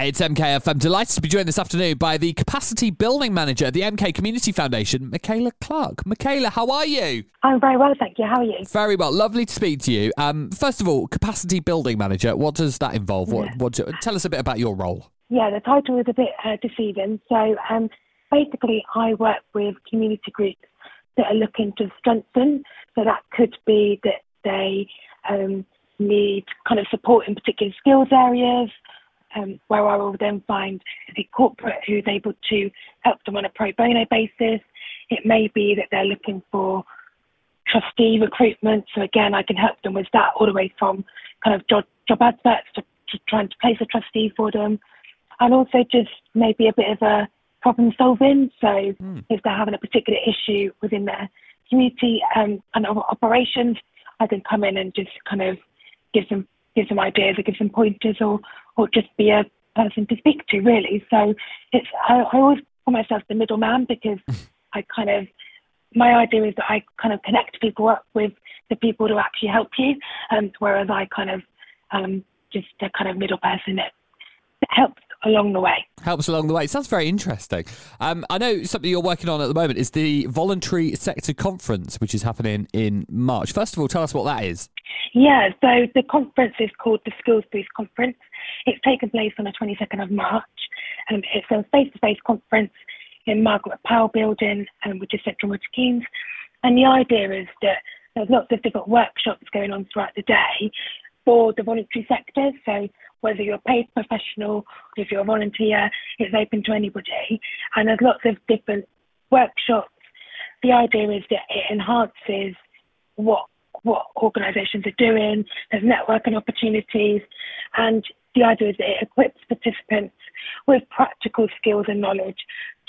It's MKF. I'm delighted to be joined this afternoon by the Capacity Building Manager at the MK Community Foundation, Michaela Clark. Michaela, how are you? I'm very well, thank you. How are you? Very well. Lovely to speak to you. Um, first of all, Capacity Building Manager, what does that involve? What, Yeah. what do- tell us a bit about your role. Yeah, the title is a bit uh, deceiving. So um, basically, I work with community groups that are looking to strengthen. So that could be that they um, need kind of support in particular skills areas, um, where I will then find a corporate who's able to help them on a pro bono basis. It may be that they're looking for trustee recruitment. So again, I can help them with that all the way from kind of job, job adverts to, to trying to place a trustee for them. And also just maybe a bit of a problem solving. So if they're having a particular issue within their community um, of operations, I can come in and just kind of give them give them ideas or give them pointers or or just be a person to speak to really. So it's I, I always call myself the middleman because I kind of my idea is that I kind of connect people up with the people who actually help you, um, whereas I kind of um, just a kind of middle person that, helps along the way. Helps along the way. It Sounds very interesting. Um, I know something you're working on at the moment is the Voluntary Sector Conference, which is happening in March. First of all, tell us what that is. Yeah, so the conference is called the Skills Boost Conference. It's taken place on the 22nd of March. Um, it's a face-to-face conference in Margaret Powell Building, um, which is Central Milton Keynes. And the idea is that there's lots of different workshops going on throughout the day for the voluntary sector. So whether you're a paid professional if you're a volunteer, it's open to anybody. And there's lots of different workshops. The idea is that it enhances what what organisations are doing. There's networking opportunities, and the idea is that it equips participants with practical skills and knowledge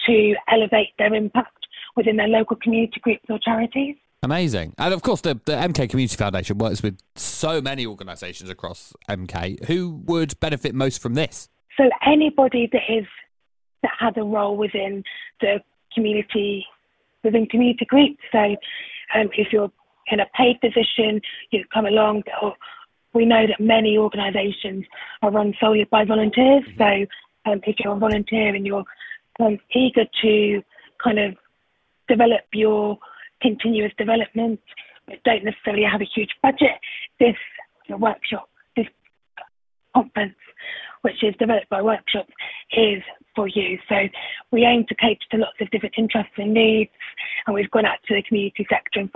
to elevate their impact within their local community groups or charities. Amazing. And of course, the, the MK Community Foundation works with so many organisations across MK. Who would benefit most from this? So anybody that is that has a role within the community within community groups. So um, if you're in a paid position, you come along. Or we know that many organisations are run solely by volunteers. So um, if you're a volunteer and you're um, eager to kind of develop your continuous development, but don't necessarily have a huge budget, this workshop, this conference, which is developed by workshops, is for you. So we aim to cater to lots of different interests and needs, and we've gone out to the community sector and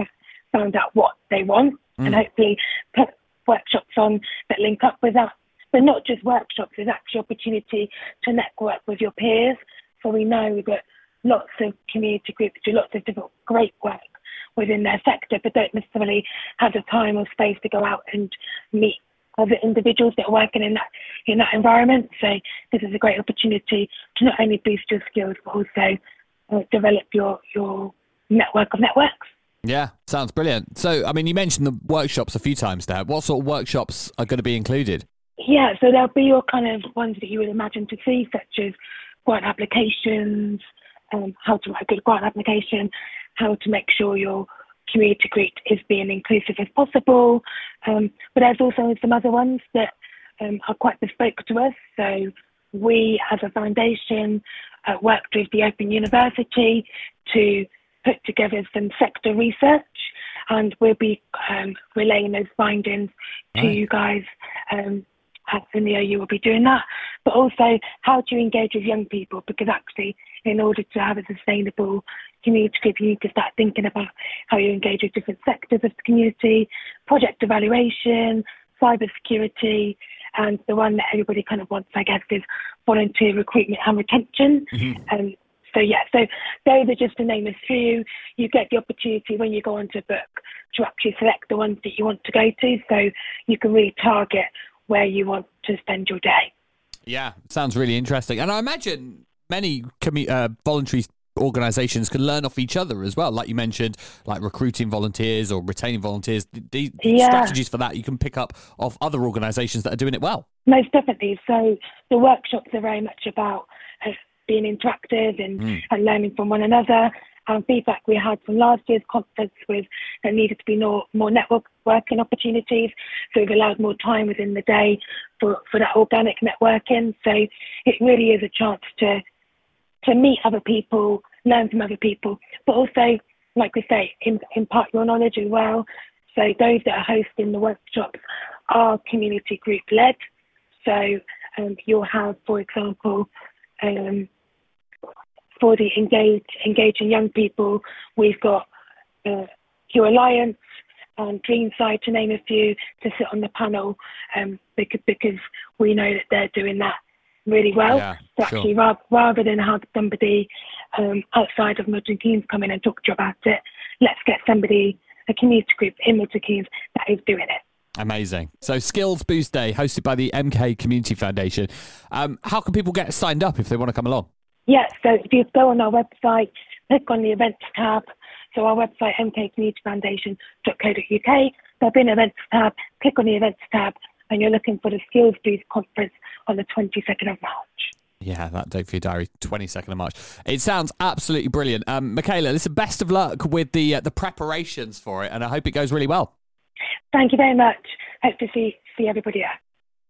found out what they want, and hopefully put workshops on that link up with that. But not just workshops, there's actually opportunity to network with your peers. So we know that lots of community groups do lots of different great work within their sector, but don't necessarily have the time or space to go out and meet other individuals that are working in that in that environment. So this is a great opportunity to not only boost your skills but also uh, develop your your network of networks. Yeah, sounds brilliant. So, I mean, you mentioned the workshops a few times there. What sort of workshops are going to be included? Yeah, so there'll be your kind of ones that you would imagine to see, such as grant applications, um, how to write a good grant application, how to make sure your community group is being inclusive as possible. Um, but there's also some other ones that um, are quite bespoke to us. So we, as a foundation, uh, worked with the Open University to put together some sector research, and we'll be um, relaying those findings to Right. you guys. Um, at the NEO, will be doing that, but also how to engage with young people because actually, in order to have a sustainable community group, you need to start thinking about how you engage with different sectors of the community, project evaluation, cyber security, and the one that everybody kind of wants, I guess, is volunteer recruitment and retention. Um, so yeah, so those are just to name a few. You get the opportunity when you go onto a book to actually select the ones that you want to go to, so you can really target where you want to spend your day. Yeah, sounds really interesting. And I imagine many commu- uh, voluntary organisations can learn off each other as well. Like you mentioned, like recruiting volunteers or retaining volunteers. The, Yeah. strategies for that you can pick up off other organisations that are doing it well. Most definitely. So the workshops are very much about uh, being interactive and, and learning from one another. um, feedback we had from last year's conference was that there needed to be more, more network working opportunities. So we've allowed more time within the day for, for that organic networking. So it really is a chance to to meet other people, learn from other people, but also, like we say, impart your knowledge as well. So those that are hosting the workshops are community group led. So um, you'll have, for example, um, for the engage, engaging young people, we've got uh, Q Alliance and Dreamside, to name a few, to sit on the panel um, because, because we know that they're doing that really well. Yeah, so actually, rather, rather than have somebody um, outside of Milton Keynes come in and talk to you about it, let's get somebody, a community group in Milton Keynes that is doing it. Amazing. So, Skills Boost Day, hosted by the MK Community Foundation. Um, how can people get signed up if they want to come along? Yeah, so if you go on our website, click on the events tab. So, our website, mkcommunityfoundation.co.uk, there'll be an events tab. Click on the events tab, and you're looking for the Skills Boost Conference on the 22nd of March. Yeah, that date for your diary, 22nd of March. It sounds absolutely brilliant. Um, Michaela, listen, best of luck with the uh, the preparations for it, and I hope it goes really well. Thank you very much. Hope to see see everybody there.